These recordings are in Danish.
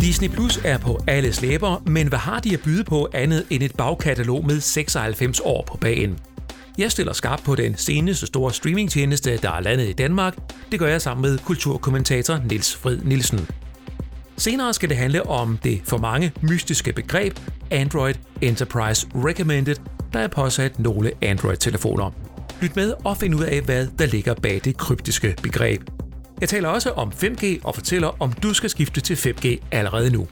Disney Plus er på alles læber, men hvad har de at byde på andet end et bagkatalog med 96 år på bagen? Jeg stiller skarp på den seneste store streamingtjeneste, der er landet i Danmark. Det gør jeg sammen med kulturkommentator Niels Frid Nielsen. Senere skal det handle om det for mange mystiske begreb Android Enterprise Recommended, der er påsat nogle Android-telefoner. Lyt med og find ud af, hvad der ligger bag det kryptiske begreb. Jeg taler også om 5G og fortæller, om du skal skifte til 5G allerede nu.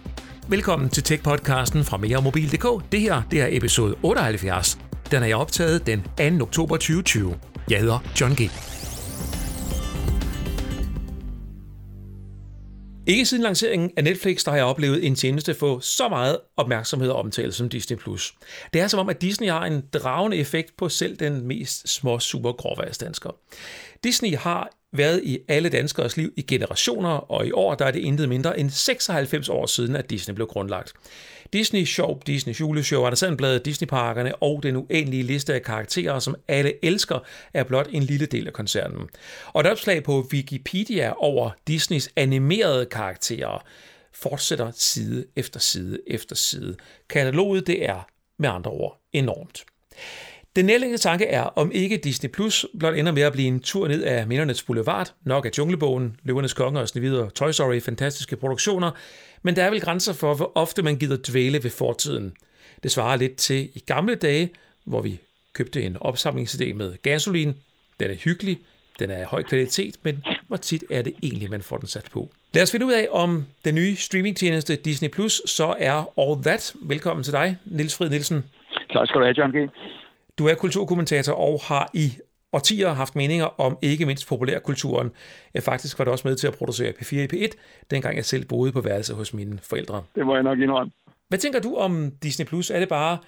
Velkommen til Tech-podcasten fra meremobil.dk. Det her det er episode 78. Den er jeg optaget den 2. oktober 2020. Jeg hedder John G. Ikke siden lanceringen af Netflix, der har jeg oplevet en tjeneste få så meget opmærksomhed og omtale som Disney+. Det er som om, at Disney har en dragende effekt på selv den mest små super gråværsdansker. Disney har været i alle danskers liv i generationer, og i år der er det intet mindre end 96 år siden, at Disney blev grundlagt. Disney Show, Disney juleshow, Andersandbladet, Disney-parkerne og den uendelige liste af karakterer, som alle elsker, er blot en lille del af koncernen. Og et opslag på Wikipedia over Disneys animerede karakterer fortsætter side efter side efter side. Kataloget det er med andre ord enormt. Den nærliggende tanke er, om ikke Disney Plus blot ender med at blive en tur ned af mindernes boulevard, nok af Junglebogen, Løvernes Konge og Snevide og Toy Story, fantastiske produktioner, men der er vel grænser for, hvor ofte man gider dvæle ved fortiden. Det svarer lidt til i gamle dage, hvor vi købte en opsamlingsidé med gasolin. Den er hyggelig, den er af høj kvalitet, men hvor tit er det egentlig, man får den sat på? Lad os finde ud af, om den nye streamingtjeneste Disney Plus så er All That. Velkommen til dig, Nils Frid Nielsen. Tak skal du have, John G. Du er kulturkommentator og har i årtier haft meninger om ikke mindst populærkulturen. Jeg faktisk var det også med til at producere P4 i P1, dengang jeg selv boede på værelse hos mine forældre. Det må jeg nok indrømme. Hvad tænker du om Disney+? Plus? Er det bare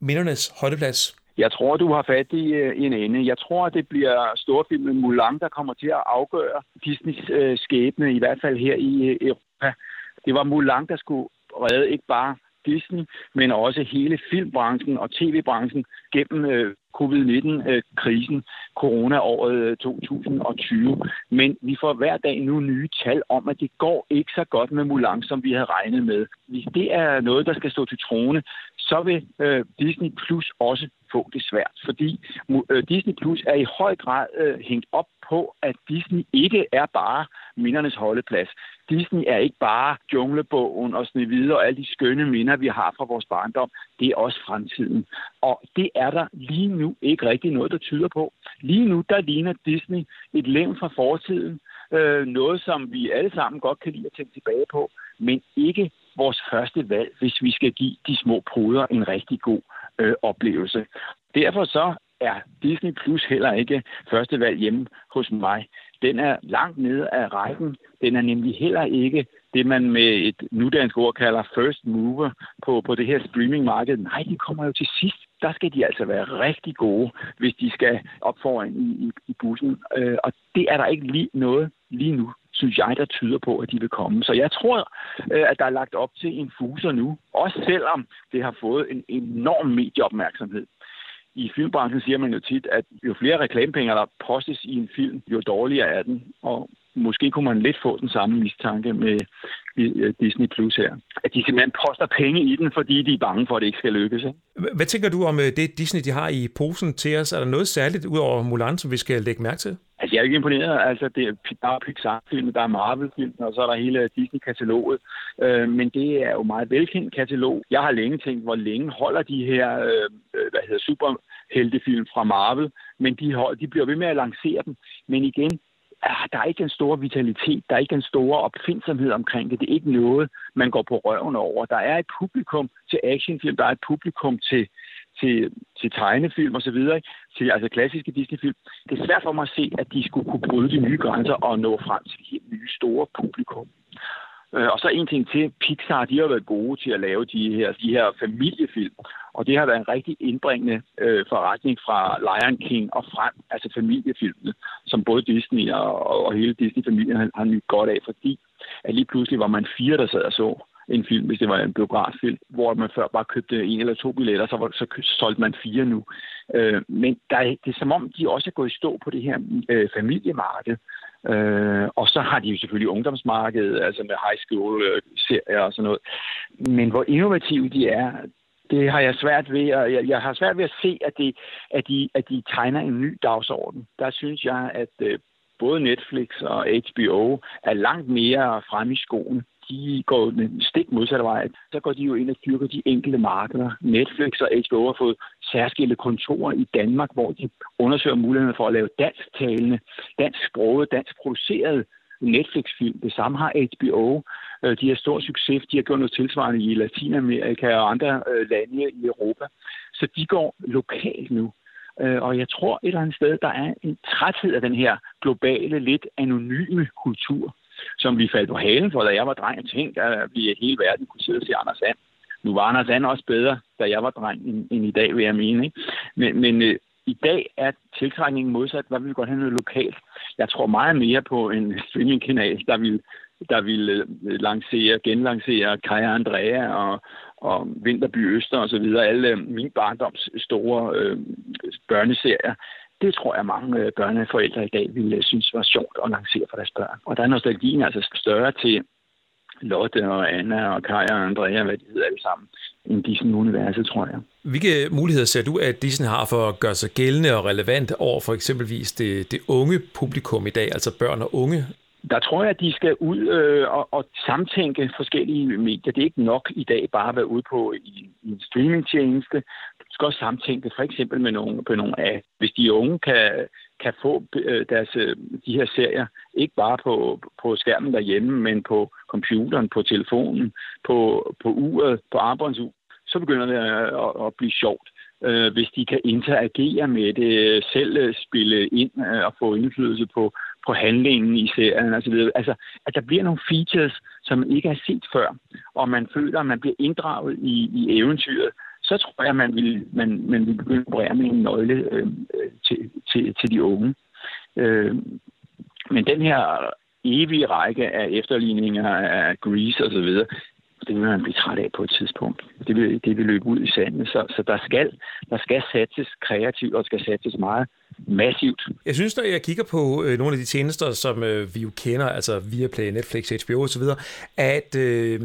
mindernes holdeplads? Jeg tror, du har fat i, øh, en ende. Jeg tror, det bliver storfilmen Mulan, der kommer til at afgøre Disneys øh, skæbne, i hvert fald her i øh, Europa. Det var Mulan, der skulle redde ikke bare Disney, men også hele filmbranchen og tv-branchen gennem øh, covid-19-krisen, øh, corona-året øh, 2020. Men vi får hver dag nu nye tal om, at det går ikke så godt med Mulan, som vi havde regnet med. Hvis det er noget, der skal stå til trone, så vil øh, Disney Plus også få det svært, fordi øh, Disney Plus er i høj grad øh, hængt op på, at Disney ikke er bare mindernes holdeplads. Disney er ikke bare junglebogen og Snevide og alle de skønne minder, vi har fra vores barndom. Det er også fremtiden. Og det er der lige nu ikke rigtig noget, der tyder på. Lige nu, der ligner Disney et lem fra fortiden. Øh, noget, som vi alle sammen godt kan lide at tænke tilbage på, men ikke vores første valg, hvis vi skal give de små pruder en rigtig god øh, oplevelse. Derfor så er Disney Plus heller ikke første valg hjemme hos mig. Den er langt nede af rækken. Den er nemlig heller ikke det, man med et nudansk ord kalder first mover på, på det her streamingmarked. Nej, de kommer jo til sidst. Der skal de altså være rigtig gode, hvis de skal op foran i, i, i bussen. Øh, og det er der ikke lige noget lige nu synes jeg, der tyder på, at de vil komme. Så jeg tror, øh, at der er lagt op til en fuser nu, også selvom det har fået en enorm medieopmærksomhed. I filmbranchen siger man jo tit, at jo flere reklamepenge, der postes i en film, jo dårligere er den. Og måske kunne man lidt få den samme mistanke med Disney Plus her. At de simpelthen poster penge i den, fordi de er bange for, at det ikke skal lykkes. Hvad tænker du om øh, det Disney, de har i posen til os? Er der noget særligt ud over Mulan, som vi skal lægge mærke til? Altså, jeg er ikke imponeret. Altså, det er, der er Pixar-film, der er Marvel-film, og så er der hele Disney-kataloget. Øh, men det er jo meget velkendt katalog. Jeg har længe tænkt, hvor længe holder de her, øh, øh hvad hedder, superheltefilm fra Marvel, men de, hold, de bliver ved med at lancere dem. Men igen, der er ikke den store vitalitet, der er ikke den store opfindsomhed omkring det. Det er ikke noget, man går på røven over. Der er et publikum til actionfilm, der er et publikum til, til, til tegnefilm osv., til altså klassiske Disney-film. Det er svært for mig at se, at de skulle kunne bryde de nye grænser og nå frem til de helt nye store publikum. Øh, og så en ting til. Pixar, de har været gode til at lave de her, de her familiefilm. Og det har været en rigtig indbringende øh, forretning fra Lion King og frem, altså familiefilmene, som både Disney og, og hele Disney-familien har, har nyt godt af, fordi at lige pludselig var man fire, der sad og så en film, hvis det var en biograffilm, hvor man før bare købte en eller to billetter, så, var, så solgte man fire nu. Øh, men der er, det er som om, de også er gået i stå på det her øh, familiemarked. Øh, og så har de jo selvfølgelig ungdomsmarkedet, altså med high school-serier øh, og sådan noget. Men hvor innovative de er, det har jeg svært ved. og jeg, jeg har svært ved at se, at de, at, de, at de tegner en ny dagsorden. Der synes jeg, at øh, både Netflix og HBO er langt mere frem i skoen de går den stik modsatte vej. Så går de jo ind og dyrker de enkelte markeder. Netflix og HBO har fået særskilte kontorer i Danmark, hvor de undersøger mulighederne for at lave dansktalende, dansksproget, dansk produceret Netflix-film. Det samme har HBO. Øh, de har stor succes. De har gjort noget tilsvarende i Latinamerika og andre øh, lande i Europa. Så de går lokalt nu. Øh, og jeg tror et eller andet sted, der er en træthed af den her globale, lidt anonyme kultur som vi faldt på halen for, da jeg var dreng. og tænkte, at vi hele verden kunne sidde og se Anders And. Nu var Anders And også bedre, da jeg var dreng, end, end i dag, vil jeg mene. Ikke? Men, men øh, i dag er tiltrækningen modsat, hvad vi vil godt have noget lokalt. Jeg tror meget mere på en streamingkanal, der vil, der vil øh, lancere, genlancere Kaja Andrea og, og Vinterby Øster og så videre, alle øh, min barndoms store øh, børneserier det tror jeg, mange øh, børneforældre i dag ville synes var sjovt at lancere for deres børn. Og der er nostalgien altså større til Lotte og Anna og Kaja og Andrea, hvad de hedder alle sammen, end Disney-universet, tror jeg. Hvilke muligheder ser du, at Disney har for at gøre sig gældende og relevant over for eksempelvis det, det unge publikum i dag, altså børn og unge? Der tror jeg, at de skal ud øh, og, og samtænke forskellige medier. Det er ikke nok i dag bare at være ude på i, i en streamingtjeneste skal også samtænke for eksempel med nogle, på nogle af, hvis de unge kan, kan få øh, deres, øh, de her serier, ikke bare på, på skærmen derhjemme, men på computeren, på telefonen, på, på uret, på arbejdsuret, så begynder det øh, at, at, blive sjovt. Hvis de kan interagere med det, selv spille ind og få indflydelse på, på handlingen i serien osv. Altså, at der bliver nogle features, som man ikke har set før, og man føler, at man bliver inddraget i, i eventyret så tror jeg, man vil, man, man vil begynde at operere med en nøgle øh, til, til, til de unge. Øh, men den her evige række af efterligninger af Grease og så videre, det vil man blive træt af på et tidspunkt. Det vil, det vil løbe ud i sandet. Så, så der, skal, der skal satses kreativt, og skal satses meget massivt. Jeg synes, når jeg kigger på øh, nogle af de tjenester, som øh, vi jo kender, altså Viaplay, Netflix, HBO osv., at øh,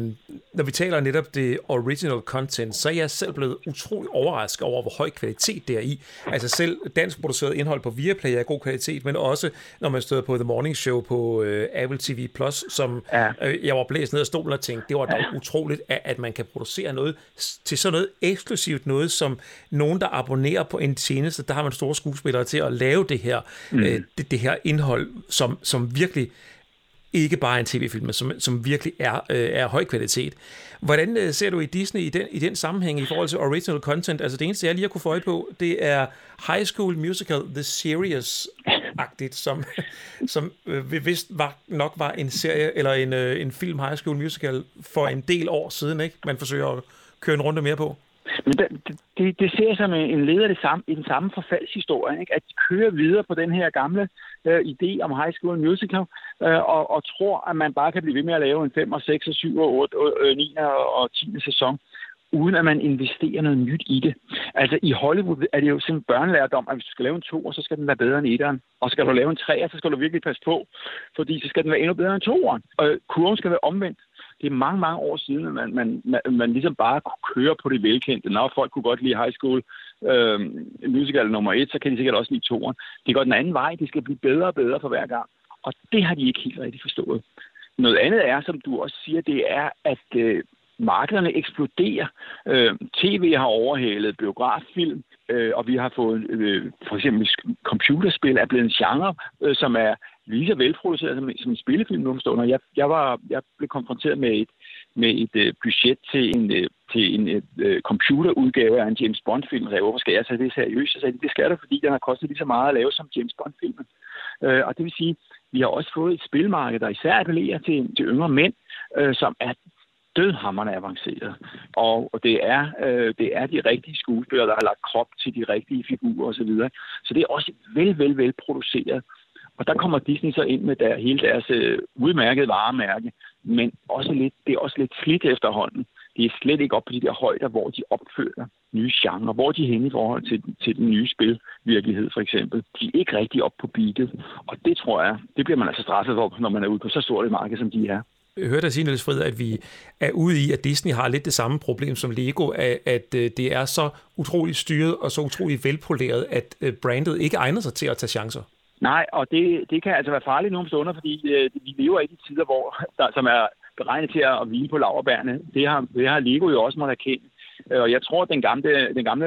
når vi taler netop det original content, så er jeg selv blevet utrolig overrasket over, hvor høj kvalitet det er i. Altså selv dansk produceret indhold på Viaplay er god kvalitet, men også når man støder på The Morning Show på øh, Apple TV+, Plus, som ja. øh, jeg var blæst ned af stolen og tænkte, det var dog ja. utroligt, at, at man kan producere noget til sådan noget eksklusivt, noget som nogen, der abonnerer på en tjeneste, der har man store skuespillere til at lave det her, mm. øh, det, det her indhold, som, som virkelig ikke bare en tv-film, men som, som virkelig er, øh, er høj kvalitet. Hvordan øh, ser du i Disney i den, i den sammenhæng i forhold til original content? Altså det eneste, jeg lige har kunne få øje på, det er High School Musical The Series-agtigt, som, som øh, vist var, nok var en serie eller en, øh, en film High School Musical for en del år siden, ikke? Man forsøger at køre en runde mere på. Men det, det, det ser som en leder det samme, i den samme forfaldshistorie, ikke? at de kører videre på den her gamle øh, idé om High School Musical, øh, og, og tror, at man bare kan blive ved med at lave en 5 og 6 og 7 og 8 øh, øh, og 9 og 10. sæson uden at man investerer noget nyt i det. Altså i Hollywood er det jo sådan børnelærdom, at hvis du skal lave en 2, så skal den være bedre end 1'eren. Og skal du lave en 3, så skal du virkelig passe på, fordi så skal den være endnu bedre end 2'eren. Og kurven skal være omvendt det er mange, mange år siden, at man, man, man, man ligesom bare kunne køre på det velkendte. Når folk kunne godt lide high school øh, musical nummer et, så kan de sikkert også lide toeren. Det går den anden vej. Det skal blive bedre og bedre for hver gang. Og det har de ikke helt rigtig forstået. Noget andet er, som du også siger, det er, at øh, markederne eksploderer. Øh, TV har overhalet biograffilm, øh, og vi har fået øh, for eksempel computerspil er blevet en genre, øh, som er lige så velproduceret som, som en spillefilm nu forstår. Jeg, jeg, var, jeg blev konfronteret med et, med et øh, budget til en, øh, til en øh, øh computerudgave af en James Bond-film. Så hvorfor skal jeg tage det seriøst? Så sagde det skal der, fordi den har kostet lige så meget at lave som James Bond-filmen. Øh, og det vil sige, vi har også fået et spilmarked, der især appellerer til, til yngre mænd, øh, som er dødhammerne avanceret. Og, og det, er, øh, det er de rigtige skuespillere, der har lagt krop til de rigtige figurer osv. Så, videre. så det er også vel, vel, vel produceret. Og der kommer Disney så ind med der, hele deres øh, udmærkede varemærke, men også lidt, det er også lidt slidt efterhånden. Det er slet ikke op på de der højder, hvor de opfører nye genrer. Hvor de er henne i forhold til, til den nye spilvirkelighed, for eksempel. De er ikke rigtig op på beatet. Og det tror jeg, det bliver man altså straffet for, når man er ude på så stort et marked, som de er. Jeg hørte dig sige, Niels Frid, at vi er ude i, at Disney har lidt det samme problem som Lego, at, at det er så utroligt styret og så utroligt velpoleret, at øh, brandet ikke egner sig til at tage chancer. Nej, og det, det kan altså være farligt nogle stunder, fordi øh, vi lever i de tider, hvor der, som er beregnet til at hvile på laverbærene. Det har, det har Lego jo også måtte erkende. Øh, og jeg tror, at den gamle, den gamle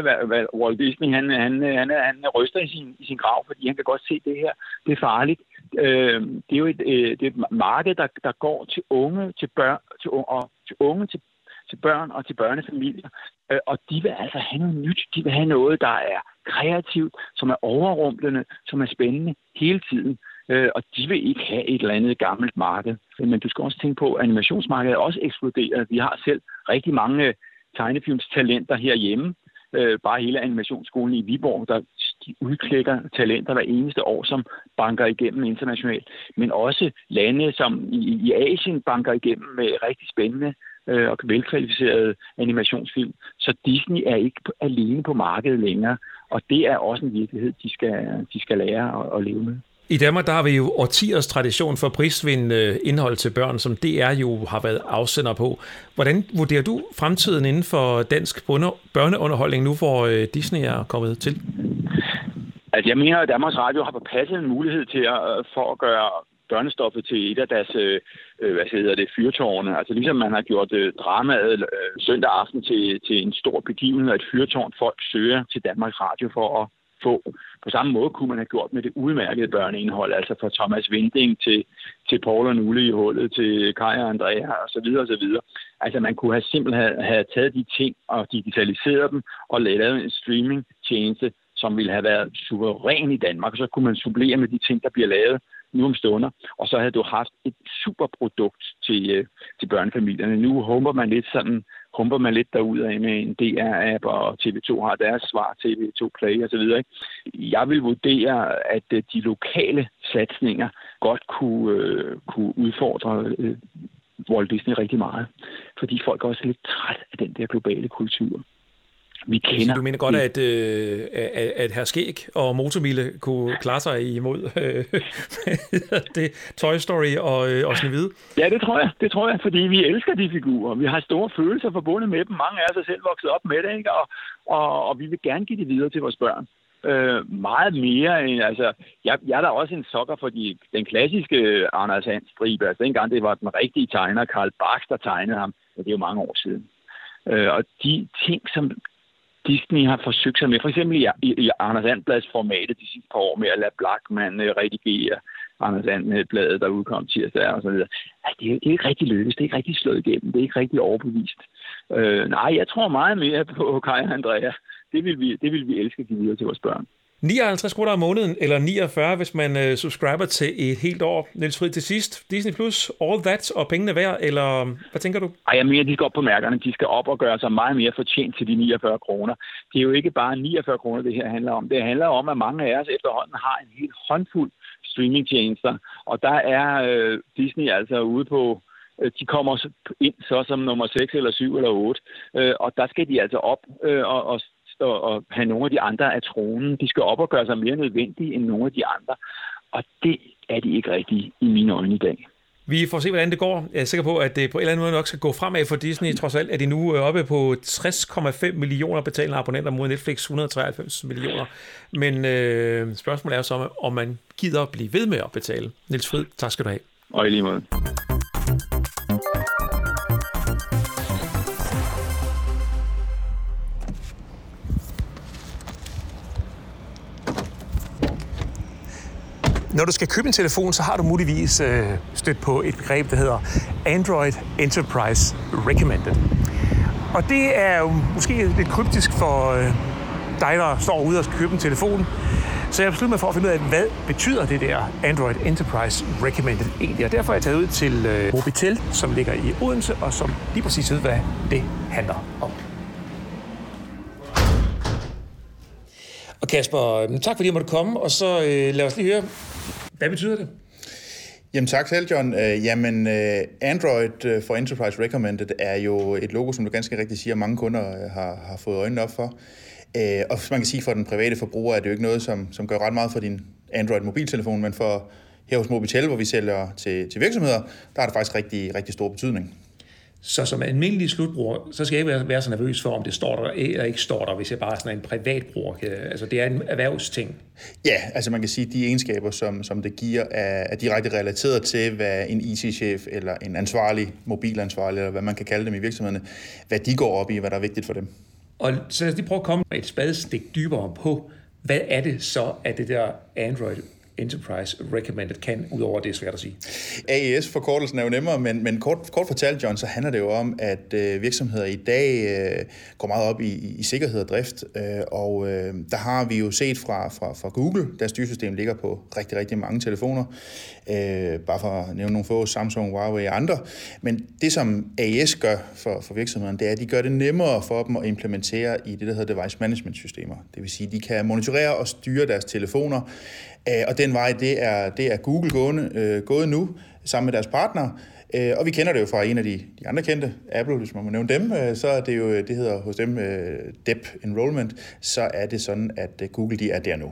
Walt Disney, han, han, han, han ryster i sin, i sin grav, fordi han kan godt se det her. Det er farligt. Øh, det er jo et, øh, det er et marked, der, der går til unge, til børn, til unge, og til unge, til, til børn og til børnefamilier. Øh, og de vil altså have noget nyt. De vil have noget, der er kreativt, som er overrumplende, som er spændende hele tiden. Øh, og de vil ikke have et eller andet gammelt marked. Men du skal også tænke på, at animationsmarkedet er også eksploderet. Vi har selv rigtig mange øh, tegnefilmstalenter herhjemme. Øh, bare hele animationsskolen i Viborg, der de udklækker talenter hver eneste år, som banker igennem internationalt. Men også lande, som i, i Asien banker igennem med rigtig spændende øh, og velkvalificerede animationsfilm. Så Disney er ikke alene på markedet længere, og det er også en virkelighed, de skal, de skal lære at, at leve med. I Danmark der har vi jo årtiers tradition for prisvindende indhold til børn, som DR jo har været afsender på. Hvordan vurderer du fremtiden inden for dansk børneunderholdning nu, hvor øh, Disney er kommet til? Altså, jeg mener, at Danmarks Radio har forpasset en mulighed til at, øh, for at gøre børnestoffet til et af deres øh, øh, hvad hedder det, fyrtårne. Altså ligesom man har gjort øh, dramaet øh, søndag aften til, til en stor begivenhed, et fyrtårn folk søger til Danmarks Radio for at få. På samme måde kunne man have gjort med det udmærkede børneindhold, altså fra Thomas Vinding til, til Paul og Nulle i hullet, til Kaj og Andrea og så videre og så videre. Altså man kunne have simpelthen have, taget de ting og digitaliseret dem og lavet en streamingtjeneste, som ville have været suveræn i Danmark, og så kunne man supplere med de ting, der bliver lavet nu om stunder, og så havde du haft et superprodukt til, øh, til børnefamilierne. Nu håber man lidt sådan humper man lidt derud af med en DR-app, og TV2 har deres svar, TV2 Play osv. Jeg vil vurdere, at øh, de lokale satsninger godt kunne, øh, kunne udfordre øh, Walt Disney rigtig meget. Fordi folk er også lidt træt af den der globale kultur vi kender. Så du mener godt, at, øh, at, at herr Skæg og Motormille kunne klare sig imod øh, det Toy Story og, øh, og Snevide? Ja, det tror jeg. Det tror jeg, fordi vi elsker de figurer. Vi har store følelser forbundet med dem. Mange af os er selv vokset op med det, ikke? Og, og, og vi vil gerne give det videre til vores børn. Øh, meget mere end, altså, jeg, jeg er da også en sokker for de, den klassiske Anders Hans stribe. Altså, dengang det var den rigtige tegner, Karl Bach, der tegnede ham. Ja, det er jo mange år siden. Øh, og de ting, som Disney har forsøgt sig med, for eksempel i, i, i Anders Andblads formatet de sidste par år med at lade Blackman uh, redigere Anders And-bladet, der udkom tirsdag og så videre. Altså, det, er, det er ikke rigtig lykkedes, det er ikke rigtig slået igennem, det er ikke rigtig overbevist. Øh, nej, jeg tror meget mere på Kai og Andrea. Det vil vi, det vil vi elske at give videre til vores børn. 59 kroner om måneden, eller 49, hvis man øh, subscriber til et helt år. Niels Frid, til sidst, Disney Plus, all that, og pengene værd, eller hvad tænker du? Ej, jeg mener, de skal op på mærkerne. De skal op og gøre sig meget mere fortjent til de 49 kroner. Det er jo ikke bare 49 kroner, det her handler om. Det handler om, at mange af os efterhånden har en helt håndfuld streamingtjenester, og der er øh, Disney altså ude på øh, de kommer ind så som nummer 6 eller 7 eller 8, øh, og der skal de altså op øh, og, og og, og have nogle af de andre af tronen. De skal op og gøre sig mere nødvendige end nogle af de andre. Og det er de ikke rigtige i mine øjne i dag. Vi får se, hvordan det går. Jeg er sikker på, at det på en eller anden måde nok skal gå fremad for Disney. Trods alt er de nu oppe på 60,5 millioner betalende abonnenter mod Netflix 193 millioner. Men øh, spørgsmålet er så, om man gider blive ved med at betale. Niels Frid, tak skal du have. Og i lige måde. Når du skal købe en telefon, så har du muligvis øh, stødt på et begreb, der hedder Android Enterprise Recommended. Og det er jo måske lidt kryptisk for øh, dig, der står ude og skal købe en telefon. Så jeg besluttede mig for at finde ud af, hvad betyder det der Android Enterprise Recommended egentlig? Og derfor er jeg taget ud til øh, Mobitel, som ligger i Odense, og som lige præcis ved, hvad det handler om. Og Kasper, øh, tak fordi jeg måtte komme, og så øh, lad os lige høre, hvad betyder det? Jamen tak selv, John. Øh, jamen, øh, Android øh, for Enterprise Recommended er jo et logo, som du ganske rigtigt siger, mange kunder har, har fået øjnene op for. Uh, og man kan sige, for den private forbruger er det jo ikke noget, som, som gør ret meget for din Android-mobiltelefon, men for her hos Mobitel, hvor vi sælger til, til virksomheder, der har det faktisk rigtig, rigtig stor betydning. Så som almindelig slutbruger, så skal jeg ikke være så nervøs for, om det står der eller ikke står der, hvis jeg bare er sådan en privatbruger. Altså det er en erhvervsting. Ja, altså man kan sige, at de egenskaber, som, som det giver, er, er direkte relateret til, hvad en IT-chef eller en ansvarlig, mobilansvarlig, eller hvad man kan kalde dem i virksomhederne, hvad de går op i, hvad der er vigtigt for dem. Og så lad os lige prøve at komme et spadestik dybere på, hvad er det så, at det der Android Enterprise Recommended kan, udover det er svært at sige? AES-forkortelsen er jo nemmere, men, men kort, kort fortalt, John, så handler det jo om, at øh, virksomheder i dag øh, går meget op i, i sikkerhed og drift, øh, og øh, der har vi jo set fra, fra, fra Google, der styresystem ligger på rigtig, rigtig mange telefoner, øh, bare for at nævne nogle få, Samsung, Huawei og andre, men det som AES gør for, for virksomhederne, det er, at de gør det nemmere for dem at implementere i det, der hedder device management systemer. Det vil sige, at de kan monitorere og styre deres telefoner, Øh, og den vej, det er, det er Google gående, øh, gået nu, sammen med deres partner. Øh, og vi kender det jo fra en af de, de andre kendte, Apple, hvis man må nævne dem, øh, så er det jo, det hedder hos dem øh, DEP Enrollment, så er det sådan, at øh, Google de er der nu.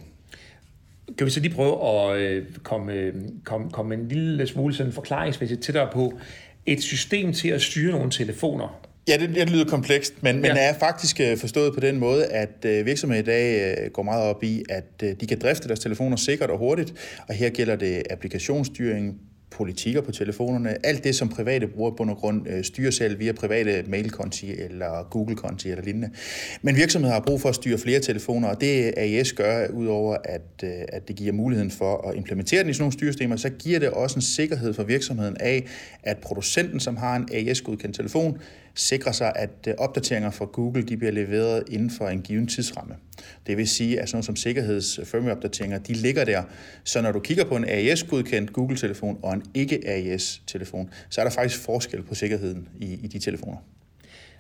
Kan vi så lige prøve at øh, komme, øh, komme, komme en lille smule sådan forklaringsmæssigt tættere på et system til at styre nogle telefoner? Ja, det, det lyder komplekst, men, ja. men er faktisk øh, forstået på den måde, at øh, virksomheder i dag øh, går meget op i, at øh, de kan drifte deres telefoner sikkert og hurtigt, og her gælder det applikationsstyring, politikker på telefonerne, alt det, som private bruger på grund, øh, styrer selv via private mailkonti eller Google-konti eller lignende. Men virksomheder har brug for at styre flere telefoner, og det AES gør, udover at, øh, at det giver muligheden for at implementere den i sådan nogle styresystemer, så giver det også en sikkerhed for virksomheden af, at producenten, som har en AES-godkendt telefon, sikrer sig, at øh, opdateringer fra Google de bliver leveret inden for en given tidsramme. Det vil sige, at sådan noget som sikkerheds øh, firmware-opdateringer, de ligger der. Så når du kigger på en AES-godkendt Google-telefon og en ikke-AES-telefon, så er der faktisk forskel på sikkerheden i, i de telefoner.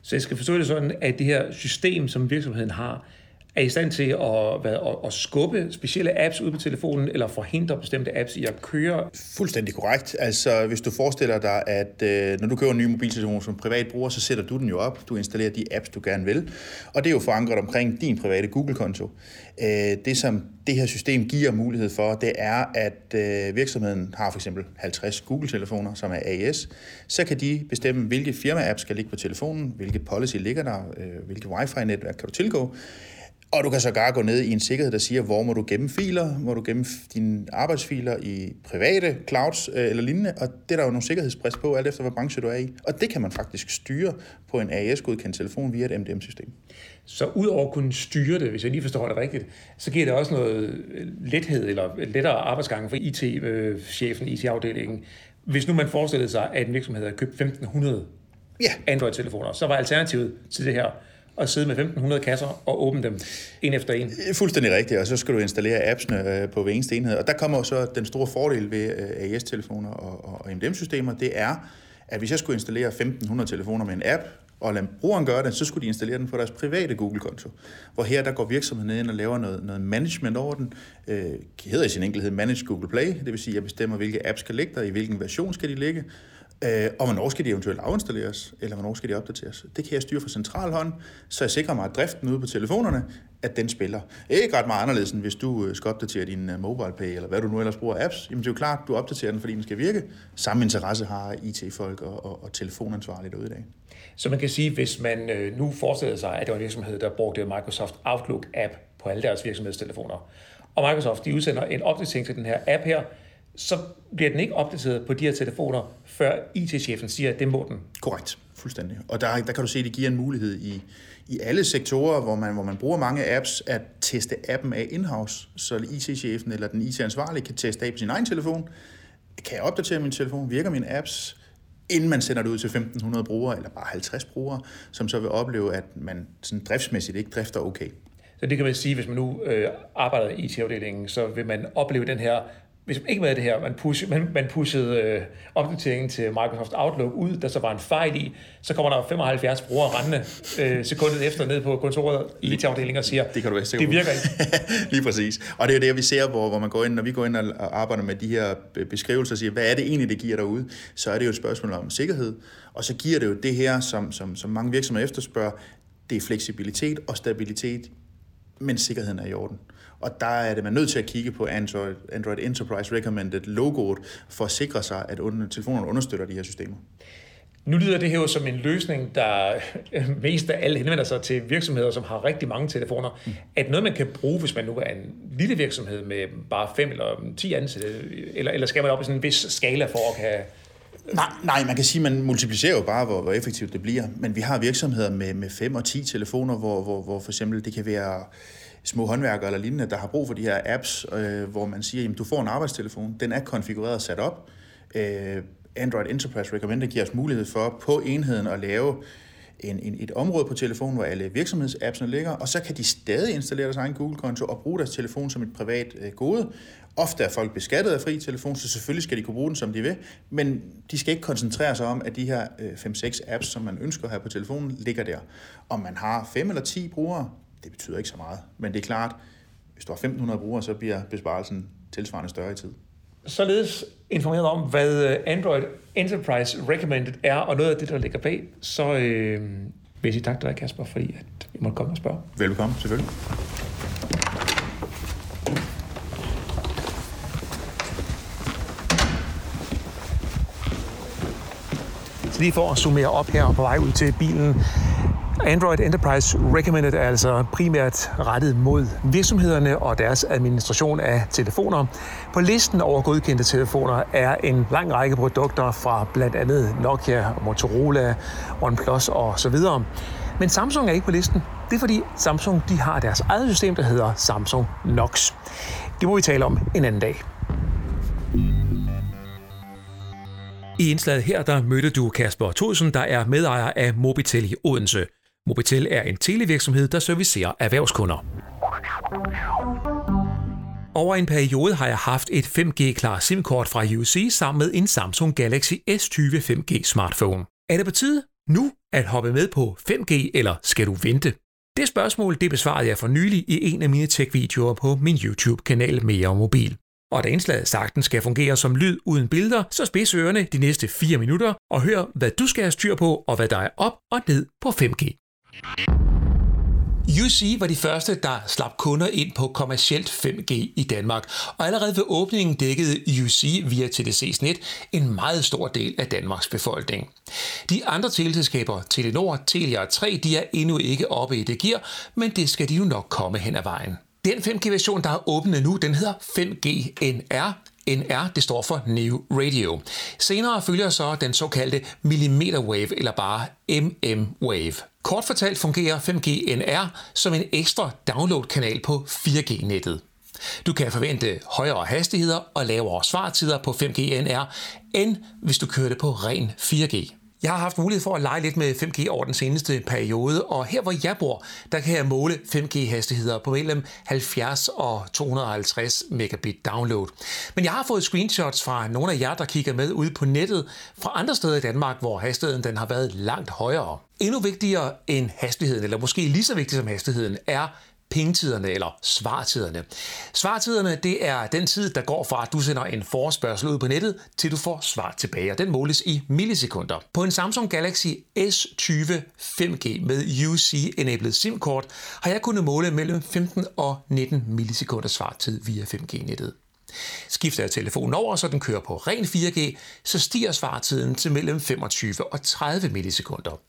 Så jeg skal forstå det sådan, at det her system, som virksomheden har, er i stand til at, hvad, at, at skubbe specielle apps ud på telefonen, eller forhindre bestemte apps i at køre? Fuldstændig korrekt. Altså, hvis du forestiller dig, at øh, når du køber en ny mobiltelefon som privat bruger, så sætter du den jo op. Du installerer de apps, du gerne vil. Og det er jo forankret omkring din private Google-konto. Øh, det, som det her system giver mulighed for, det er, at øh, virksomheden har for eksempel 50 Google-telefoner, som er AES. Så kan de bestemme, hvilke firma-apps skal ligge på telefonen, hvilke policy ligger der, øh, hvilke wifi-netværk kan du tilgå. Og du kan så gå ned i en sikkerhed, der siger, hvor må du gemme filer, må du gemme dine arbejdsfiler i private clouds øh, eller lignende, og det er der jo nogle sikkerhedsbrist på, alt efter hvad branche du er i. Og det kan man faktisk styre på en AES-godkendt telefon via et MDM-system. Så udover at kunne styre det, hvis jeg lige forstår det rigtigt, så giver det også noget lethed eller lettere arbejdsgange for IT-chefen, IT-afdelingen. Hvis nu man forestillede sig, at en virksomhed havde købt 1500 ja. Android-telefoner, så var alternativet til det her at sidde med 1500 kasser og åbne dem en efter en. Fuldstændig rigtigt, og så skal du installere appsene øh, på hver eneste enhed. Og der kommer så den store fordel ved øh, AES-telefoner og, og MDM-systemer, det er, at hvis jeg skulle installere 1500 telefoner med en app, og lade brugeren gøre det, så skulle de installere den på deres private Google-konto. Hvor her, der går virksomheden ind og laver noget, noget management over den. Øh, hedder i sin enkelhed Manage Google Play, det vil sige, at jeg bestemmer, hvilke apps skal ligge der, i hvilken version skal de ligge, Øh, og hvornår skal de eventuelt afinstalleres, eller hvornår skal de opdateres. Det kan jeg styre fra central hånd, så jeg sikrer mig, at driften ude på telefonerne, at den spiller. Ikke ret meget anderledes, end hvis du øh, skal opdatere din øh, mobile pay, eller hvad du nu ellers bruger apps. Jamen det er jo klart, du opdaterer den, fordi den skal virke. Samme interesse har IT-folk og, og, og telefonansvarlige derude i dag. Så man kan sige, hvis man øh, nu forestiller sig, at det var en virksomhed, der brugte Microsoft Outlook-app på alle deres virksomhedstelefoner, og Microsoft de udsender en opdatering til den her app her, så bliver den ikke opdateret på de her telefoner, før IT-chefen siger, at det må den. Korrekt, fuldstændig. Og der, der kan du se, at det giver en mulighed i, i alle sektorer, hvor man, hvor man bruger mange apps, at teste appen af in-house, så IT-chefen eller den IT-ansvarlige kan teste af på sin egen telefon. Kan jeg opdatere min telefon? Virker mine apps? inden man sender det ud til 1.500 brugere, eller bare 50 brugere, som så vil opleve, at man sådan driftsmæssigt ikke drifter okay. Så det kan man sige, hvis man nu øh, arbejder i IT-afdelingen, så vil man opleve den her hvis man ikke med det her, man, push, man, man pushede øh, opdateringen til Microsoft Outlook ud, der så var en fejl i, så kommer der 75 brugere rendende øh, sekundet efter ned på kontoret i IT-afdelingen og siger, det, kan du være det virker ikke. Lige præcis. Og det er jo det, vi ser, hvor, hvor man går ind, når vi går ind og arbejder med de her beskrivelser og siger, hvad er det egentlig, det giver derude, så er det jo et spørgsmål om sikkerhed, og så giver det jo det her, som, som, som mange virksomheder efterspørger, det er fleksibilitet og stabilitet, men sikkerheden er i orden. Og der er det man nødt til at kigge på Android, Android Enterprise Recommended logoet for at sikre sig, at telefonerne understøtter de her systemer. Nu lyder det her jo som en løsning, der mest af alle henvender sig til virksomheder, som har rigtig mange telefoner. Mm. Er det noget, man kan bruge, hvis man nu er en lille virksomhed med bare 5 eller 10 ansatte? Eller, eller skal man op i sådan en vis skala for at kan Nej, nej, man kan sige, at man multiplicerer jo bare, hvor, hvor effektivt det bliver. Men vi har virksomheder med, med 5 og 10 telefoner, hvor, hvor, hvor for eksempel det kan være små håndværkere eller lignende, der har brug for de her apps, øh, hvor man siger, at du får en arbejdstelefon, den er konfigureret og sat op. Øh, Android Enterprise Recommender giver os mulighed for på enheden at lave en, en, et område på telefonen, hvor alle virksomhedsappsene ligger, og så kan de stadig installere deres egen Google-konto og bruge deres telefon som et privat øh, gode. Ofte er folk beskattet af fri telefon, så selvfølgelig skal de kunne bruge den, som de vil, men de skal ikke koncentrere sig om, at de her øh, 5-6 apps, som man ønsker at have på telefonen, ligger der. Om man har 5 eller 10 brugere, det betyder ikke så meget. Men det er klart, hvis du har 1.500 brugere, så bliver besparelsen tilsvarende større i tid. Således informeret om, hvad øh, Android Enterprise Recommended er, og noget af det, der ligger bag, så øh, vil jeg sige tak til dig, Kasper, fordi at vi måtte komme og spørge. Velkommen, selvfølgelig. Så lige for at summere op her på vej ud til bilen. Android Enterprise Recommended er altså primært rettet mod virksomhederne og deres administration af telefoner. På listen over godkendte telefoner er en lang række produkter fra blandt andet Nokia, Motorola, OnePlus og så videre. Men Samsung er ikke på listen. Det er fordi Samsung de har deres eget system, der hedder Samsung Knox. Det må vi tale om en anden dag. I indslaget her, der mødte du Kasper Thorsen, der er medejer af Mobitel i Odense. Mobitel er en televirksomhed, der servicerer erhvervskunder. Over en periode har jeg haft et 5G-klar SIM-kort fra UC sammen med en Samsung Galaxy S20 5G smartphone. Er det på tide nu at hoppe med på 5G, eller skal du vente? Det spørgsmål det besvarede jeg for nylig i en af mine tech-videoer på min YouTube-kanal Mere Mobil. Og da indslaget sagtens skal fungere som lyd uden billeder, så spids ørerne de næste 4 minutter og hør, hvad du skal have styr på og hvad der er op og ned på 5G. UC var de første, der slap kunder ind på kommercielt 5G i Danmark, og allerede ved åbningen dækkede UC via TDC's net en meget stor del af Danmarks befolkning. De andre teleselskaber, Telenor, Telia og 3, de er endnu ikke oppe i det gear, men det skal de jo nok komme hen ad vejen. Den 5G-version, der er åbnet nu, den hedder 5G NR, NR, det står for New Radio. Senere følger så den såkaldte millimeter wave, eller bare MM wave. Kort fortalt fungerer 5G NR som en ekstra download-kanal på 4G-nettet. Du kan forvente højere hastigheder og lavere svartider på 5G NR, end hvis du kørte på ren 4G. Jeg har haft mulighed for at lege lidt med 5G over den seneste periode, og her hvor jeg bor, der kan jeg måle 5G-hastigheder på mellem 70 og 250 megabit download. Men jeg har fået screenshots fra nogle af jer, der kigger med ude på nettet fra andre steder i Danmark, hvor hastigheden den har været langt højere. Endnu vigtigere end hastigheden, eller måske lige så vigtigt som hastigheden, er pingtiderne eller svartiderne. Svartiderne, det er den tid, der går fra, at du sender en forespørgsel ud på nettet, til du får svar tilbage, og den måles i millisekunder. På en Samsung Galaxy S20 5G med UC-enabled SIM-kort har jeg kunnet måle mellem 15 og 19 millisekunder svartid via 5G-nettet. Skifter jeg telefonen over, så den kører på ren 4G, så stiger svartiden til mellem 25 og 30 millisekunder.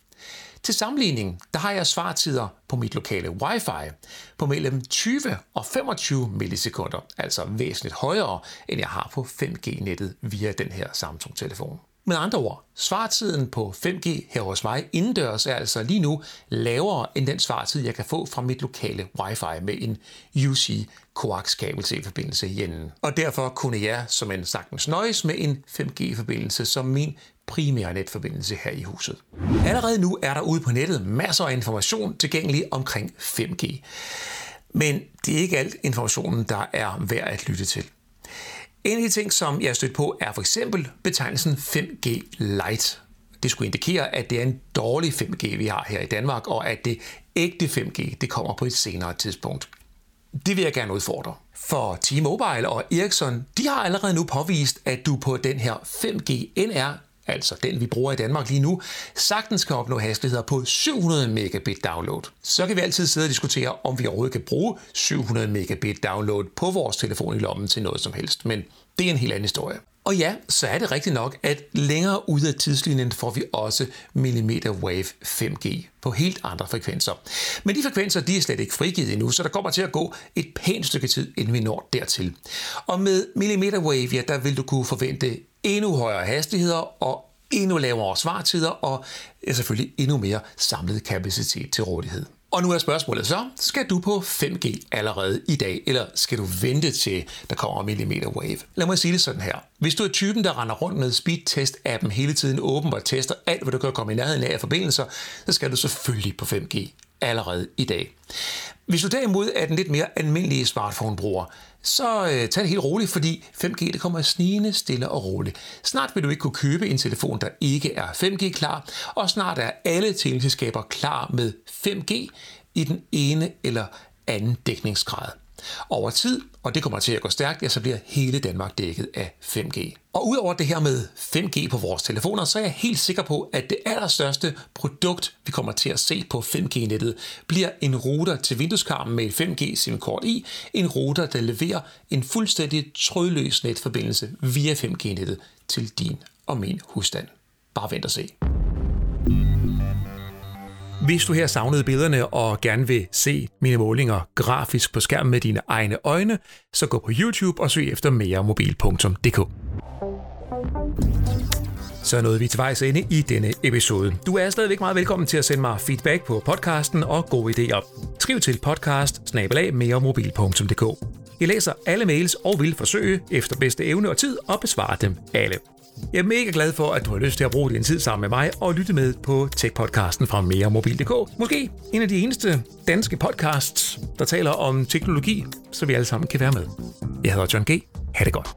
Til sammenligning, der har jeg svartider på mit lokale wifi på mellem 20 og 25 millisekunder, altså væsentligt højere, end jeg har på 5G-nettet via den her Samsung-telefon. Med andre ord, svartiden på 5G her hos mig indendørs er altså lige nu lavere end den svartid, jeg kan få fra mit lokale wifi med en UC koaxkabel til forbindelse i enden. Og derfor kunne jeg som en sagtens nøjes med en 5G-forbindelse som min primære netforbindelse her i huset. Allerede nu er der ude på nettet masser af information tilgængelig omkring 5G. Men det er ikke alt informationen, der er værd at lytte til. En af de ting, som jeg har stødt på, er for eksempel betegnelsen 5G Lite. Det skulle indikere, at det er en dårlig 5G, vi har her i Danmark, og at det ægte 5G det kommer på et senere tidspunkt. Det vil jeg gerne udfordre. For T-Mobile og Ericsson, de har allerede nu påvist, at du på den her 5G NR altså den vi bruger i Danmark lige nu, sagtens kan opnå hastigheder på 700 megabit download. Så kan vi altid sidde og diskutere, om vi overhovedet kan bruge 700 megabit download på vores telefon i lommen til noget som helst, men det er en helt anden historie. Og ja, så er det rigtigt nok, at længere ud af tidslinjen får vi også millimeter wave 5G på helt andre frekvenser. Men de frekvenser de er slet ikke frigivet endnu, så der kommer til at gå et pænt stykke tid, inden vi når dertil. Og med millimeter wave, ja, der vil du kunne forvente endnu højere hastigheder og endnu lavere svartider og selvfølgelig endnu mere samlet kapacitet til rådighed. Og nu er spørgsmålet så, skal du på 5G allerede i dag, eller skal du vente til, der kommer millimeter wave? Lad mig sige det sådan her. Hvis du er typen, der render rundt med speedtest-appen hele tiden åben og tester alt, hvad du kan komme i nærheden af forbindelser, så skal du selvfølgelig på 5G allerede i dag. Hvis du derimod er den lidt mere almindelige smartphone-bruger, så øh, tag det helt roligt, fordi 5G det kommer snigende, stille og roligt. Snart vil du ikke kunne købe en telefon, der ikke er 5G-klar, og snart er alle teleselskaber klar med 5G i den ene eller anden dækningsgrad. Over tid, og det kommer til at gå stærkt, ja, så bliver hele Danmark dækket af 5G. Og udover det her med 5G på vores telefoner, så er jeg helt sikker på, at det allerstørste produkt, vi kommer til at se på 5G-nettet, bliver en router til vindueskarmen med 5G SIM-kort i. En router, der leverer en fuldstændig trådløs netforbindelse via 5G-nettet til din og min husstand. Bare vent og se. Hvis du her savnede billederne og gerne vil se mine målinger grafisk på skærmen med dine egne øjne, så gå på YouTube og søg efter meremobil.dk. Så nåede vi til vejs ende i denne episode. Du er stadigvæk meget velkommen til at sende mig feedback på podcasten og gode idéer. Skriv til podcast Jeg læser alle mails og vil forsøge efter bedste evne og tid at besvare dem alle. Jeg er mega glad for, at du har lyst til at bruge din tid sammen med mig og lytte med på Tech-podcasten fra meremobil.dk. Måske en af de eneste danske podcasts, der taler om teknologi, så vi alle sammen kan være med. Jeg hedder John G. Ha' det godt.